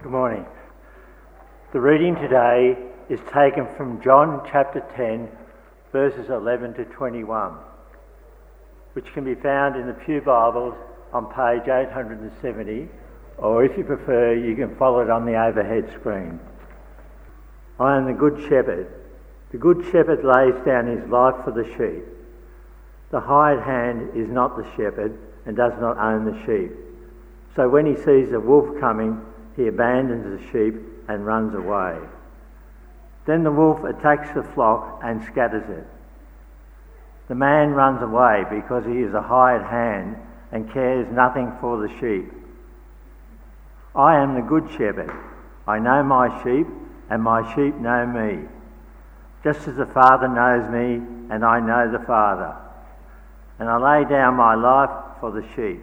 Good morning. The reading today is taken from John chapter 10, verses 11 to 21, which can be found in the Pew Bibles on page 870, or if you prefer, you can follow it on the overhead screen. I am the Good Shepherd. The Good Shepherd lays down his life for the sheep. The hired hand is not the shepherd and does not own the sheep. So when he sees a wolf coming, he abandons the sheep and runs away. Then the wolf attacks the flock and scatters it. The man runs away because he is a hired hand and cares nothing for the sheep. I am the good shepherd. I know my sheep, and my sheep know me. Just as the Father knows me, and I know the Father. And I lay down my life for the sheep.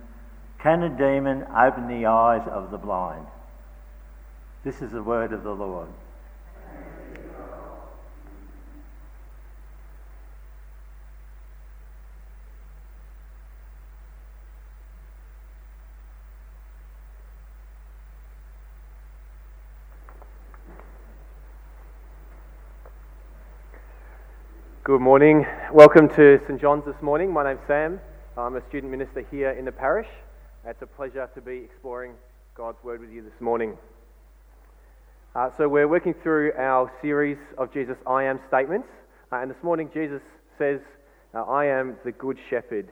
can a demon open the eyes of the blind? This is the word of the Lord. Good morning. Welcome to St John's this morning. My name's Sam. I'm a student minister here in the parish. It's a pleasure to be exploring God's Word with you this morning. Uh, so, we're working through our series of Jesus' I am statements. Uh, and this morning, Jesus says, uh, I am the Good Shepherd.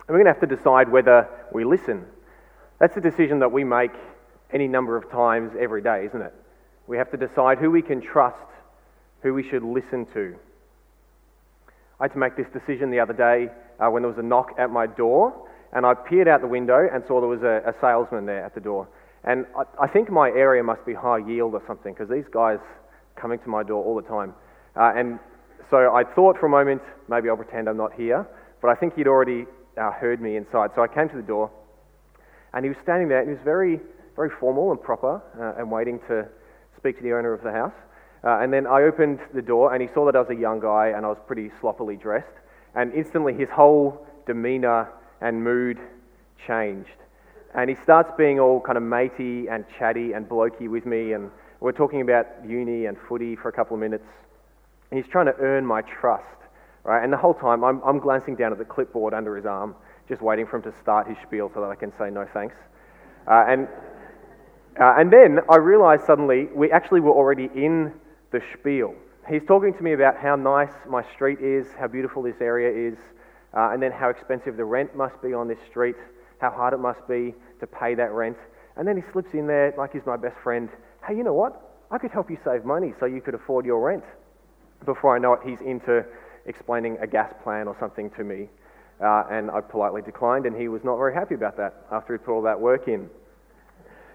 And we're going to have to decide whether we listen. That's a decision that we make any number of times every day, isn't it? We have to decide who we can trust, who we should listen to. I had to make this decision the other day uh, when there was a knock at my door and I peered out the window and saw there was a, a salesman there at the door. And I, I, think my area must be high yield or something because these guys coming to my door all the time. Uh, and so I thought for a moment, maybe I'll pretend I'm not here, but I think he'd already uh, heard me inside. So I came to the door, and he was standing there, and he was very, very formal and proper, uh, and waiting to speak to the owner of the house. Uh, and then I opened the door, and he saw that I was a young guy, and I was pretty sloppily dressed. And instantly, his whole demeanor and mood changed. And he starts being all kind of matey and chatty and blokey with me, and we're talking about uni and footy for a couple of minutes. And he's trying to earn my trust, right? And the whole time I'm, I'm glancing down at the clipboard under his arm, just waiting for him to start his spiel so that I can say no thanks. Uh, and, uh, and then I realized suddenly we actually were already in the spiel. He's talking to me about how nice my street is, how beautiful this area is, uh, and then how expensive the rent must be on this street, how hard it must be to pay that rent. And then he slips in there like he's my best friend. Hey, you know what? I could help you save money so you could afford your rent. Before I know it, he's into explaining a gas plan or something to me. Uh, and I politely declined, and he was not very happy about that after he'd put all that work in.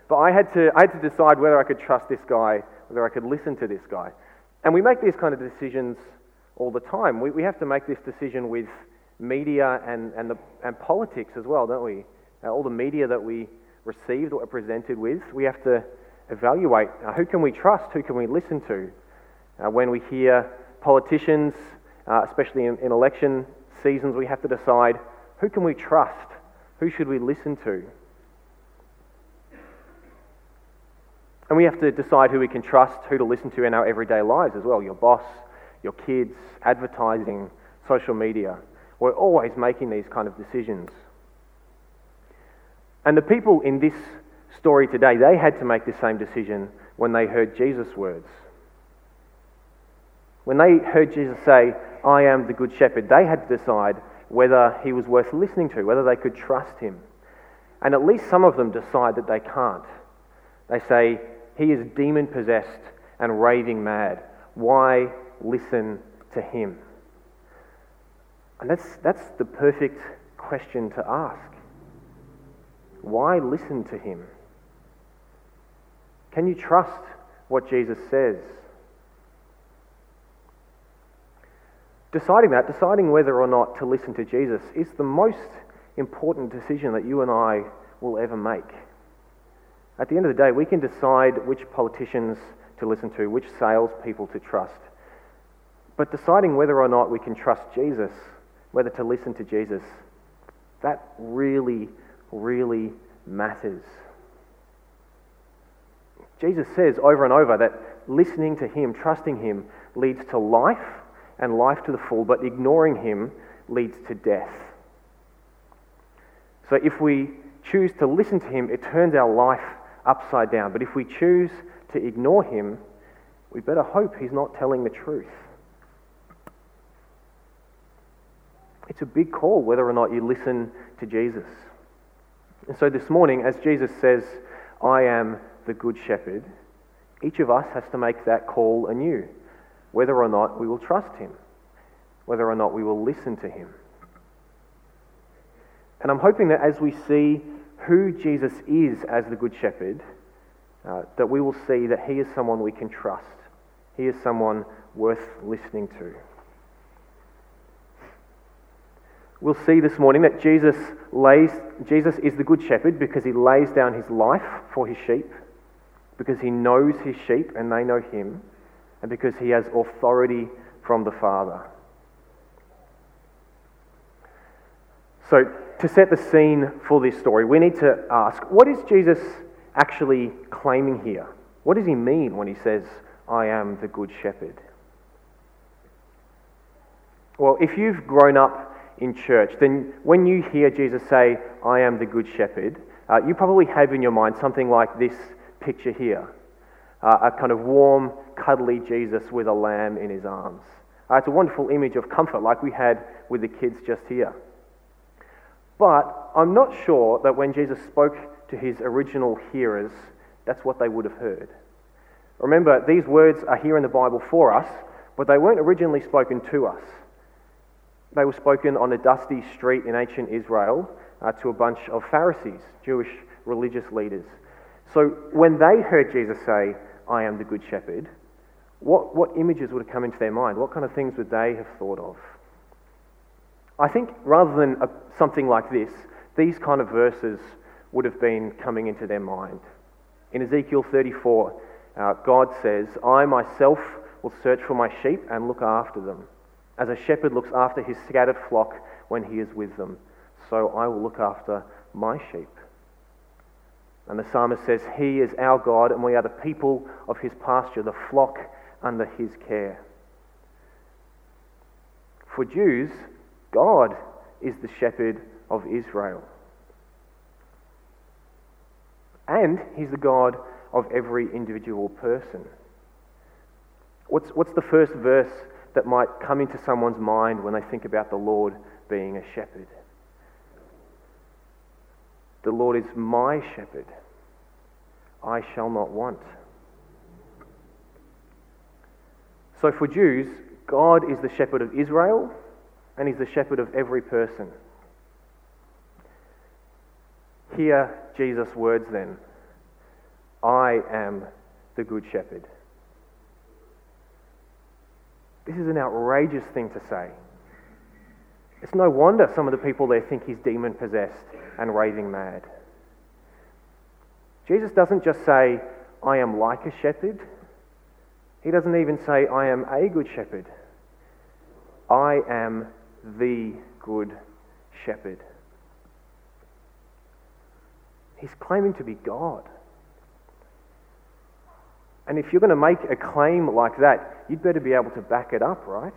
But I had, to, I had to decide whether I could trust this guy, whether I could listen to this guy. And we make these kind of decisions all the time. We, we have to make this decision with media and, and, the, and politics as well, don't we? Uh, all the media that we receive, that we're presented with, we have to evaluate uh, who can we trust, who can we listen to. Uh, when we hear politicians, uh, especially in, in election seasons, we have to decide who can we trust, who should we listen to. And we have to decide who we can trust, who to listen to in our everyday lives as well your boss, your kids, advertising, social media. We're always making these kind of decisions. And the people in this story today, they had to make the same decision when they heard Jesus' words. When they heard Jesus say, I am the good shepherd, they had to decide whether he was worth listening to, whether they could trust him. And at least some of them decide that they can't. They say, He is demon possessed and raving mad. Why listen to him? And that's, that's the perfect question to ask. Why listen to him? Can you trust what Jesus says? Deciding that, deciding whether or not to listen to Jesus, is the most important decision that you and I will ever make. At the end of the day, we can decide which politicians to listen to, which salespeople to trust. But deciding whether or not we can trust Jesus, whether to listen to Jesus, that really, really matters. Jesus says over and over that listening to Him, trusting Him, leads to life and life to the full, but ignoring Him leads to death. So if we choose to listen to Him, it turns our life upside down. But if we choose to ignore Him, we better hope He's not telling the truth. It's a big call whether or not you listen to Jesus. And so this morning, as Jesus says, I am the Good Shepherd, each of us has to make that call anew whether or not we will trust him, whether or not we will listen to him. And I'm hoping that as we see who Jesus is as the Good Shepherd, uh, that we will see that he is someone we can trust. He is someone worth listening to. We'll see this morning that Jesus, lays, Jesus is the Good Shepherd because he lays down his life for his sheep, because he knows his sheep and they know him and because he has authority from the Father. So, to set the scene for this story, we need to ask what is Jesus actually claiming here? What does he mean when he says, I am the Good Shepherd? Well, if you've grown up in church, then when you hear Jesus say, I am the Good Shepherd, uh, you probably have in your mind something like this picture here uh, a kind of warm, cuddly Jesus with a lamb in his arms. Uh, it's a wonderful image of comfort, like we had with the kids just here. But I'm not sure that when Jesus spoke to his original hearers, that's what they would have heard. Remember, these words are here in the Bible for us, but they weren't originally spoken to us. They were spoken on a dusty street in ancient Israel uh, to a bunch of Pharisees, Jewish religious leaders. So when they heard Jesus say, I am the Good Shepherd, what, what images would have come into their mind? What kind of things would they have thought of? I think rather than a, something like this, these kind of verses would have been coming into their mind. In Ezekiel 34, uh, God says, I myself will search for my sheep and look after them. As a shepherd looks after his scattered flock when he is with them, so I will look after my sheep. And the psalmist says, He is our God, and we are the people of his pasture, the flock under his care. For Jews, God is the shepherd of Israel. And he's the God of every individual person. What's, what's the first verse that might come into someone's mind when they think about the Lord being a shepherd? The Lord is my shepherd. I shall not want. So for Jews, God is the shepherd of Israel and he's the shepherd of every person. Hear Jesus' words then I am the good shepherd. This is an outrageous thing to say. It's no wonder some of the people there think he's demon possessed and raving mad. Jesus doesn't just say, I am like a shepherd. He doesn't even say, I am a good shepherd. I am the good shepherd. He's claiming to be God. And if you're going to make a claim like that, you'd better be able to back it up, right?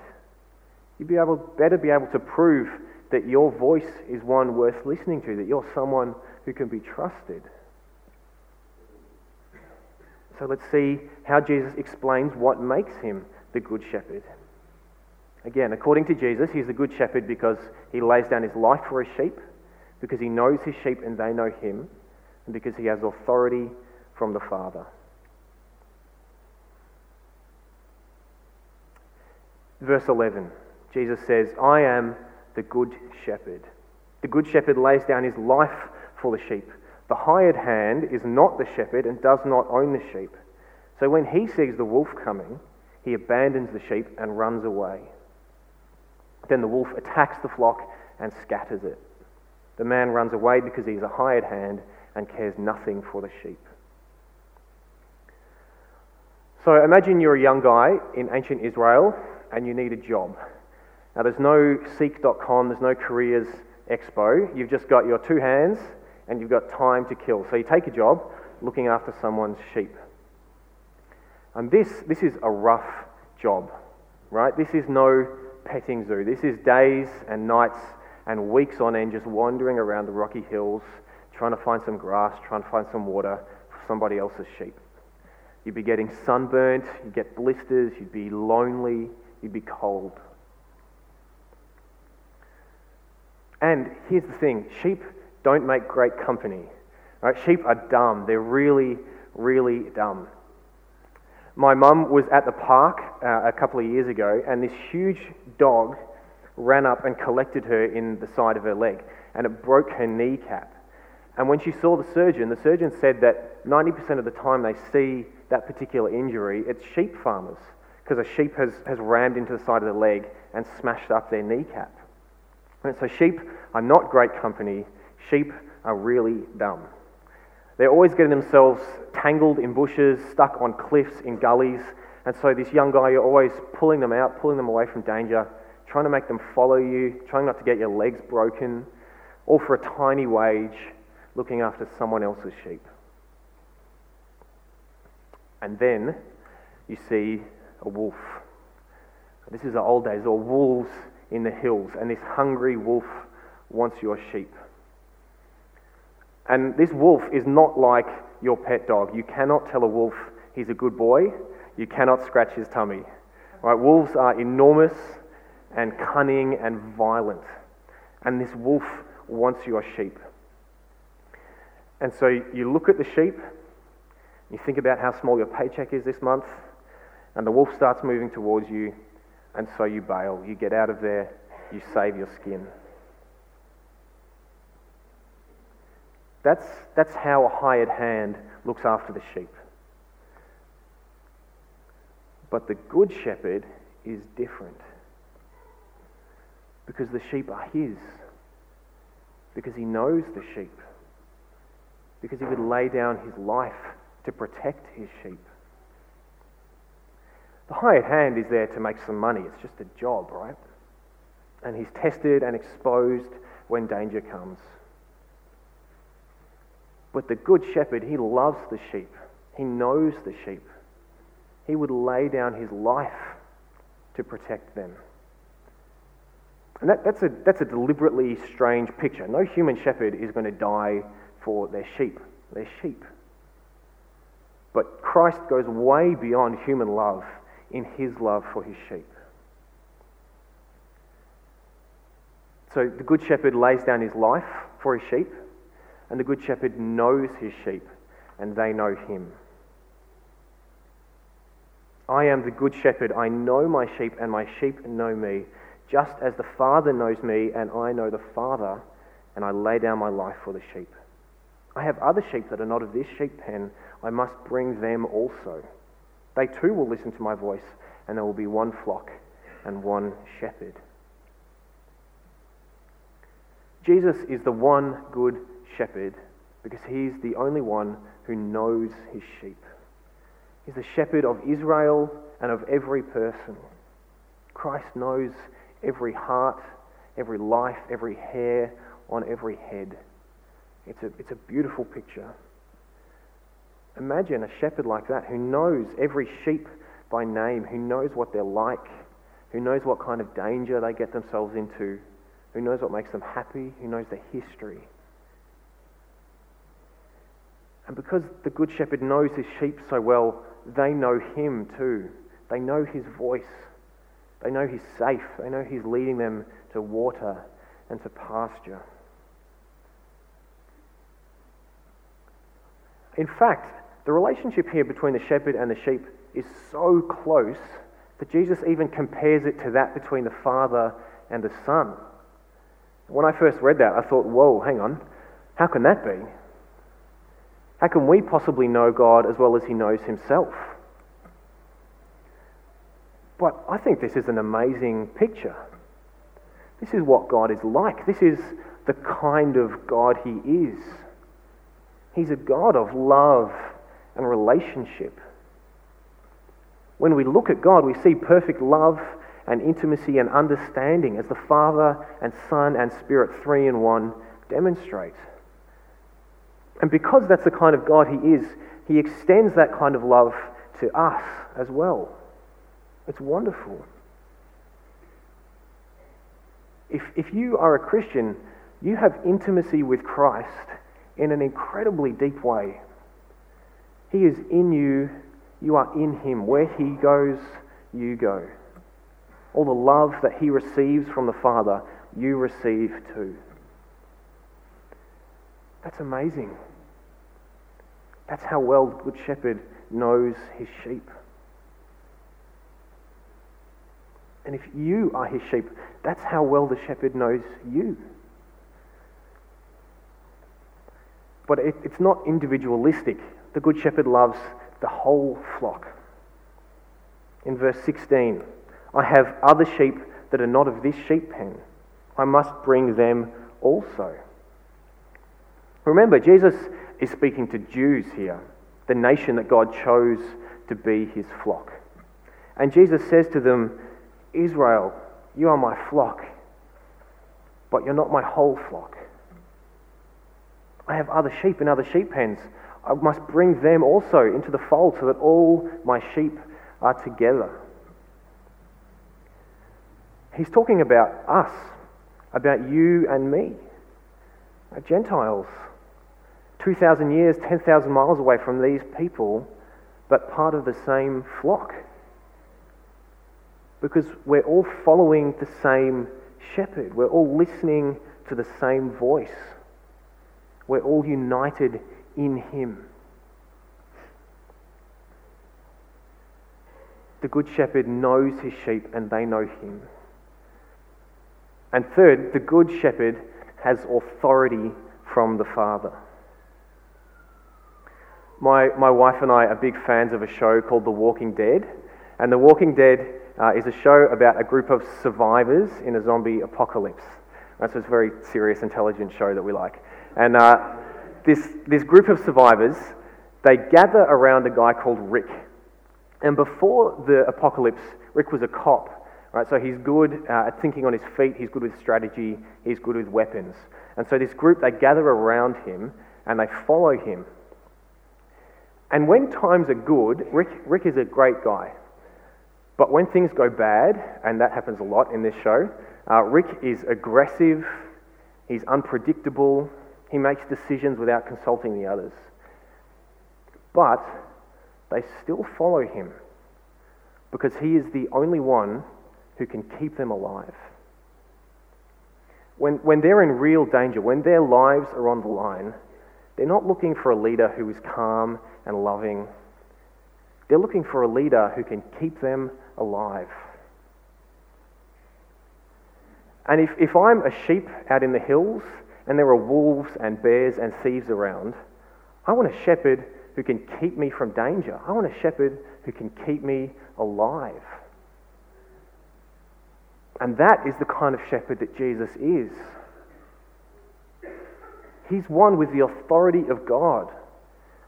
You'd be able, better be able to prove that your voice is one worth listening to, that you're someone who can be trusted. So let's see how Jesus explains what makes him the Good Shepherd. Again, according to Jesus, he's the Good Shepherd because he lays down his life for his sheep, because he knows his sheep and they know him, and because he has authority from the Father. Verse 11, Jesus says, I am the Good Shepherd. The Good Shepherd lays down his life for the sheep. The hired hand is not the shepherd and does not own the sheep. So when he sees the wolf coming, he abandons the sheep and runs away. Then the wolf attacks the flock and scatters it. The man runs away because he is a hired hand and cares nothing for the sheep. So imagine you're a young guy in ancient Israel and you need a job. Now there's no seek.com, there's no careers expo. You've just got your two hands and you've got time to kill. So you take a job looking after someone's sheep. And this, this is a rough job, right? This is no petting zoo. This is days and nights and weeks on end just wandering around the rocky hills, trying to find some grass, trying to find some water for somebody else's sheep. You'd be getting sunburnt, you'd get blisters, you'd be lonely, you'd be cold. And here's the thing sheep don't make great company. Right? Sheep are dumb. They're really, really dumb. My mum was at the park uh, a couple of years ago, and this huge dog ran up and collected her in the side of her leg, and it broke her kneecap. And when she saw the surgeon, the surgeon said that 90% of the time they see that particular injury, it's sheep farmers, because a sheep has, has rammed into the side of the leg and smashed up their kneecap. And so sheep are not great company. Sheep are really dumb. They're always getting themselves tangled in bushes, stuck on cliffs, in gullies. And so, this young guy, you're always pulling them out, pulling them away from danger, trying to make them follow you, trying not to get your legs broken, all for a tiny wage, looking after someone else's sheep. And then you see a wolf. This is the old days, or wolves in the hills, and this hungry wolf wants your sheep. And this wolf is not like your pet dog. You cannot tell a wolf he's a good boy. You cannot scratch his tummy. Right? Wolves are enormous and cunning and violent. And this wolf wants your sheep. And so you look at the sheep, you think about how small your paycheck is this month, and the wolf starts moving towards you, and so you bail. You get out of there, you save your skin. That's, that's how a hired hand looks after the sheep. But the good shepherd is different because the sheep are his, because he knows the sheep, because he would lay down his life to protect his sheep. The hired hand is there to make some money, it's just a job, right? And he's tested and exposed when danger comes. But the good shepherd, he loves the sheep. He knows the sheep. He would lay down his life to protect them. And that, that's, a, that's a deliberately strange picture. No human shepherd is going to die for their sheep. They're sheep. But Christ goes way beyond human love in his love for his sheep. So the Good Shepherd lays down his life for his sheep. And the Good Shepherd knows his sheep, and they know him. I am the Good Shepherd. I know my sheep, and my sheep know me, just as the Father knows me, and I know the Father, and I lay down my life for the sheep. I have other sheep that are not of this sheep pen. I must bring them also. They too will listen to my voice, and there will be one flock and one shepherd. Jesus is the one good shepherd because he's the only one who knows his sheep. He's the shepherd of Israel and of every person. Christ knows every heart, every life, every hair on every head. It's a, it's a beautiful picture. Imagine a shepherd like that who knows every sheep by name, who knows what they're like, who knows what kind of danger they get themselves into, who knows what makes them happy, who knows their history. And because the Good Shepherd knows his sheep so well, they know him too. They know his voice. They know he's safe. They know he's leading them to water and to pasture. In fact, the relationship here between the shepherd and the sheep is so close that Jesus even compares it to that between the Father and the Son. When I first read that, I thought, whoa, hang on. How can that be? How can we possibly know God as well as he knows himself? But I think this is an amazing picture. This is what God is like. This is the kind of God he is. He's a God of love and relationship. When we look at God, we see perfect love and intimacy and understanding as the Father and Son and Spirit, three in one, demonstrate. And because that's the kind of God He is, He extends that kind of love to us as well. It's wonderful. If, if you are a Christian, you have intimacy with Christ in an incredibly deep way. He is in you, you are in Him. Where He goes, you go. All the love that He receives from the Father, you receive too. That's amazing. That's how well the Good Shepherd knows his sheep. And if you are his sheep, that's how well the shepherd knows you. But it, it's not individualistic. The Good Shepherd loves the whole flock. In verse 16, I have other sheep that are not of this sheep pen. I must bring them also. Remember, Jesus is speaking to Jews here, the nation that God chose to be his flock. And Jesus says to them, Israel, you are my flock, but you're not my whole flock. I have other sheep in other sheep pens. I must bring them also into the fold so that all my sheep are together. He's talking about us, about you and me, Gentiles. 2,000 years, 10,000 miles away from these people, but part of the same flock. Because we're all following the same shepherd, we're all listening to the same voice, we're all united in him. The Good Shepherd knows his sheep and they know him. And third, the Good Shepherd has authority from the Father. My, my wife and I are big fans of a show called The Walking Dead. And The Walking Dead uh, is a show about a group of survivors in a zombie apocalypse. That's a very serious, intelligent show that we like. And uh, this, this group of survivors, they gather around a guy called Rick. And before the apocalypse, Rick was a cop. Right, so he's good uh, at thinking on his feet, he's good with strategy, he's good with weapons. And so this group, they gather around him and they follow him. And when times are good, Rick, Rick is a great guy. But when things go bad, and that happens a lot in this show, uh, Rick is aggressive, he's unpredictable, he makes decisions without consulting the others. But they still follow him because he is the only one who can keep them alive. When, when they're in real danger, when their lives are on the line, they're not looking for a leader who is calm and loving. They're looking for a leader who can keep them alive. And if, if I'm a sheep out in the hills and there are wolves and bears and thieves around, I want a shepherd who can keep me from danger. I want a shepherd who can keep me alive. And that is the kind of shepherd that Jesus is. He's one with the authority of God,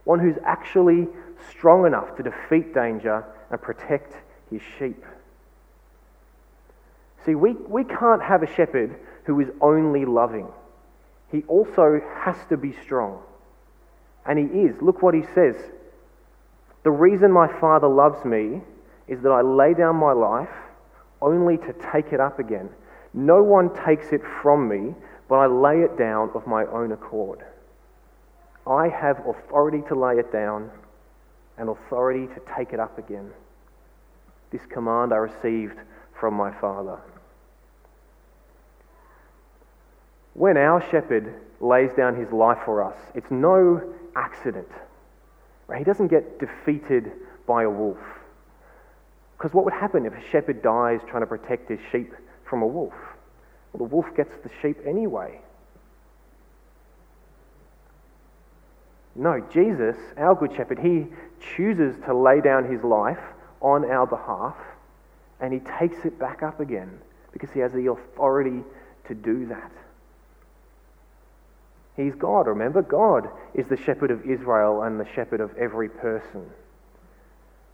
one who's actually strong enough to defeat danger and protect his sheep. See, we, we can't have a shepherd who is only loving. He also has to be strong. And he is. Look what he says. The reason my Father loves me is that I lay down my life only to take it up again. No one takes it from me, but I lay it down of my own accord. I have authority to lay it down and authority to take it up again. This command I received from my Father. When our shepherd lays down his life for us, it's no accident. Right? He doesn't get defeated by a wolf. Because what would happen if a shepherd dies trying to protect his sheep from a wolf? Well, the wolf gets the sheep anyway. No, Jesus, our good shepherd, he chooses to lay down his life on our behalf and he takes it back up again because he has the authority to do that. He's God, remember? God is the shepherd of Israel and the shepherd of every person.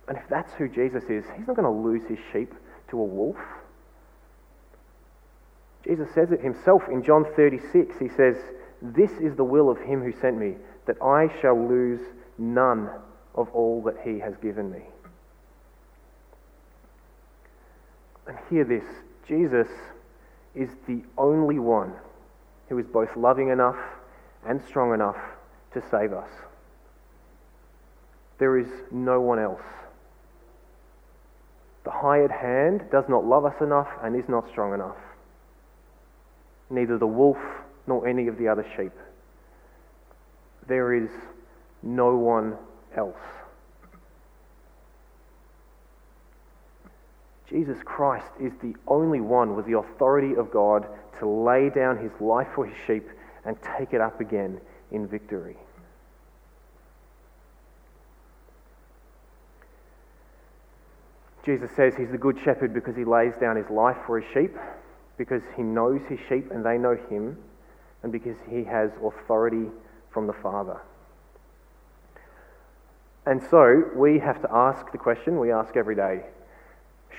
And if that's who Jesus is, he's not going to lose his sheep to a wolf. Jesus says it himself in John 36. He says, This is the will of him who sent me, that I shall lose none of all that he has given me. And hear this Jesus is the only one who is both loving enough and strong enough to save us. There is no one else. The hired hand does not love us enough and is not strong enough. Neither the wolf nor any of the other sheep. There is no one else. Jesus Christ is the only one with the authority of God to lay down his life for his sheep and take it up again in victory. Jesus says he's the good shepherd because he lays down his life for his sheep, because he knows his sheep and they know him, and because he has authority from the Father. And so we have to ask the question we ask every day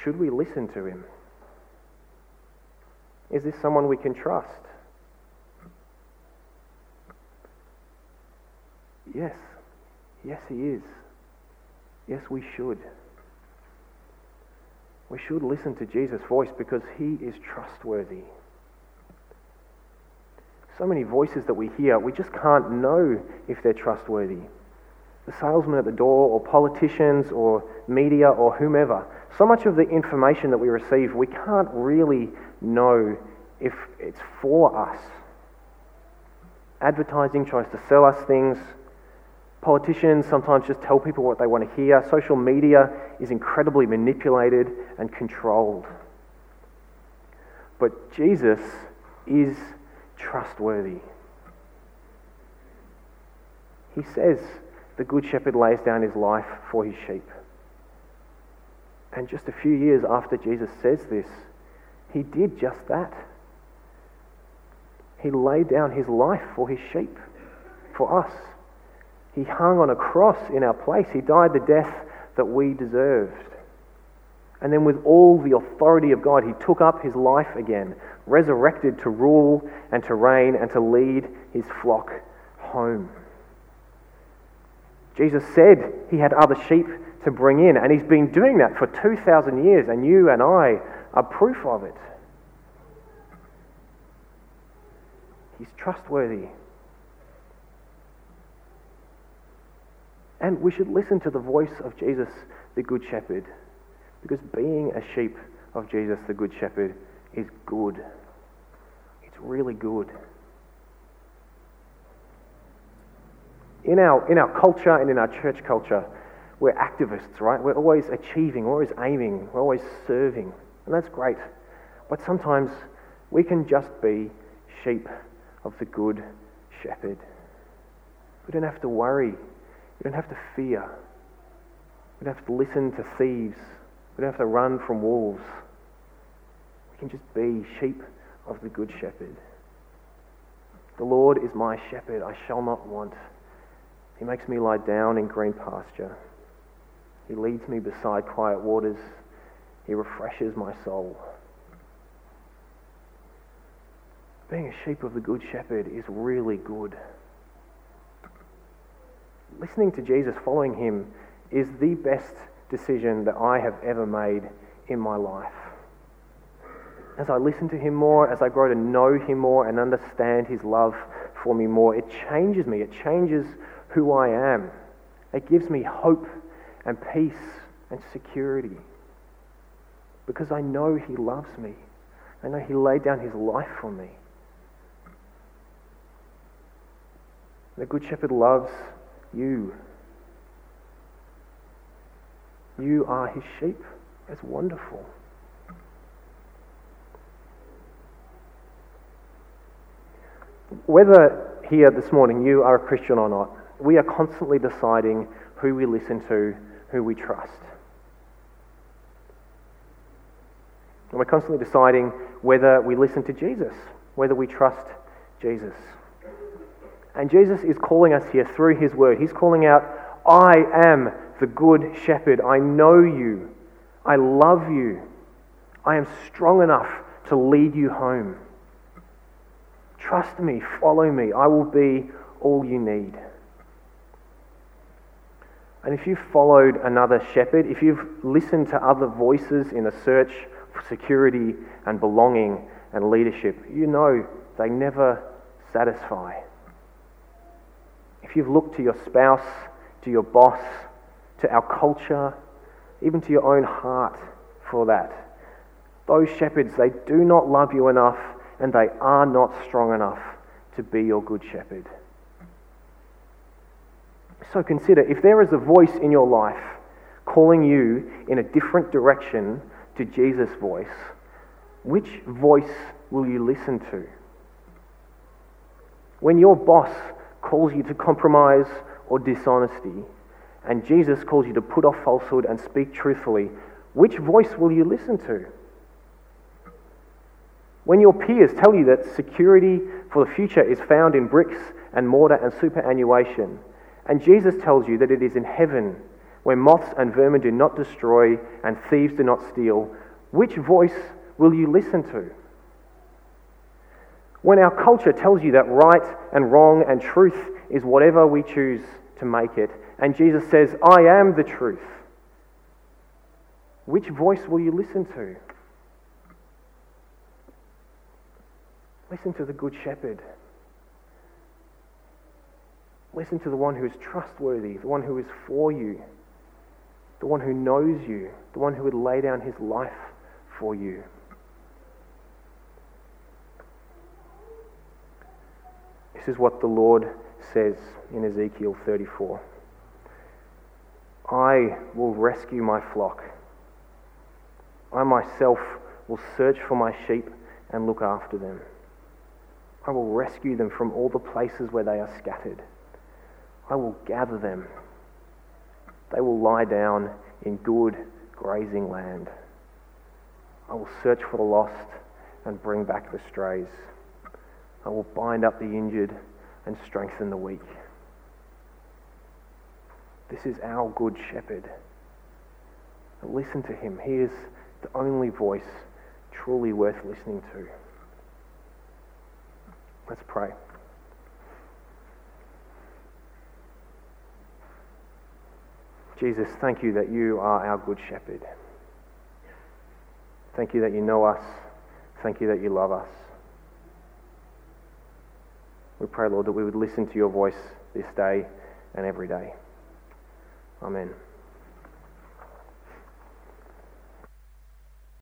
should we listen to him? Is this someone we can trust? Yes. Yes, he is. Yes, we should. We should listen to Jesus' voice because he is trustworthy. So many voices that we hear, we just can't know if they're trustworthy. The salesman at the door, or politicians, or media, or whomever. So much of the information that we receive, we can't really know if it's for us. Advertising tries to sell us things. Politicians sometimes just tell people what they want to hear. Social media is incredibly manipulated and controlled. But Jesus is trustworthy. He says the Good Shepherd lays down his life for his sheep. And just a few years after Jesus says this, he did just that. He laid down his life for his sheep, for us. He hung on a cross in our place. He died the death that we deserved. And then, with all the authority of God, he took up his life again, resurrected to rule and to reign and to lead his flock home. Jesus said he had other sheep to bring in, and he's been doing that for 2,000 years, and you and I are proof of it. He's trustworthy. And we should listen to the voice of Jesus, the Good Shepherd, because being a sheep of Jesus, the Good Shepherd, is good. It's really good. In our, in our culture and in our church culture, we're activists, right? We're always achieving, we're always aiming, we're always serving. And that's great. But sometimes we can just be sheep of the Good Shepherd. We don't have to worry we don't have to fear. We don't have to listen to thieves. We don't have to run from wolves. We can just be sheep of the Good Shepherd. The Lord is my shepherd, I shall not want. He makes me lie down in green pasture. He leads me beside quiet waters. He refreshes my soul. Being a sheep of the Good Shepherd is really good listening to Jesus, following him, is the best decision that I have ever made in my life. As I listen to him more, as I grow to know him more and understand his love for me more. It changes me, it changes who I am. It gives me hope and peace and security because I know He loves me. I know He laid down His life for me. The Good Shepherd loves you. You are His sheep. It's wonderful. Whether here this morning you are a Christian or not, we are constantly deciding who we listen to, who we trust. And we're constantly deciding whether we listen to Jesus, whether we trust Jesus. And Jesus is calling us here through his word. He's calling out, I am the good shepherd. I know you. I love you. I am strong enough to lead you home. Trust me, follow me. I will be all you need. And if you've followed another shepherd, if you've listened to other voices in a search for security and belonging and leadership, you know they never satisfy. If you've looked to your spouse, to your boss, to our culture, even to your own heart for that, those shepherds, they do not love you enough and they are not strong enough to be your good shepherd. So consider if there is a voice in your life calling you in a different direction to Jesus' voice, which voice will you listen to? When your boss calls you to compromise or dishonesty, and Jesus calls you to put off falsehood and speak truthfully, which voice will you listen to? When your peers tell you that security for the future is found in bricks and mortar and superannuation, and Jesus tells you that it is in heaven where moths and vermin do not destroy and thieves do not steal, which voice will you listen to? When our culture tells you that right and wrong and truth is whatever we choose to make it, and Jesus says, I am the truth, which voice will you listen to? Listen to the Good Shepherd. Listen to the one who is trustworthy, the one who is for you, the one who knows you, the one who would lay down his life for you. This is what the Lord says in Ezekiel 34 I will rescue my flock. I myself will search for my sheep and look after them. I will rescue them from all the places where they are scattered. I will gather them. They will lie down in good grazing land. I will search for the lost and bring back the strays. I will bind up the injured and strengthen the weak. This is our good shepherd. Listen to him. He is the only voice truly worth listening to. Let's pray. Jesus, thank you that you are our good shepherd. Thank you that you know us. Thank you that you love us. We pray, Lord, that we would listen to your voice this day and every day. Amen.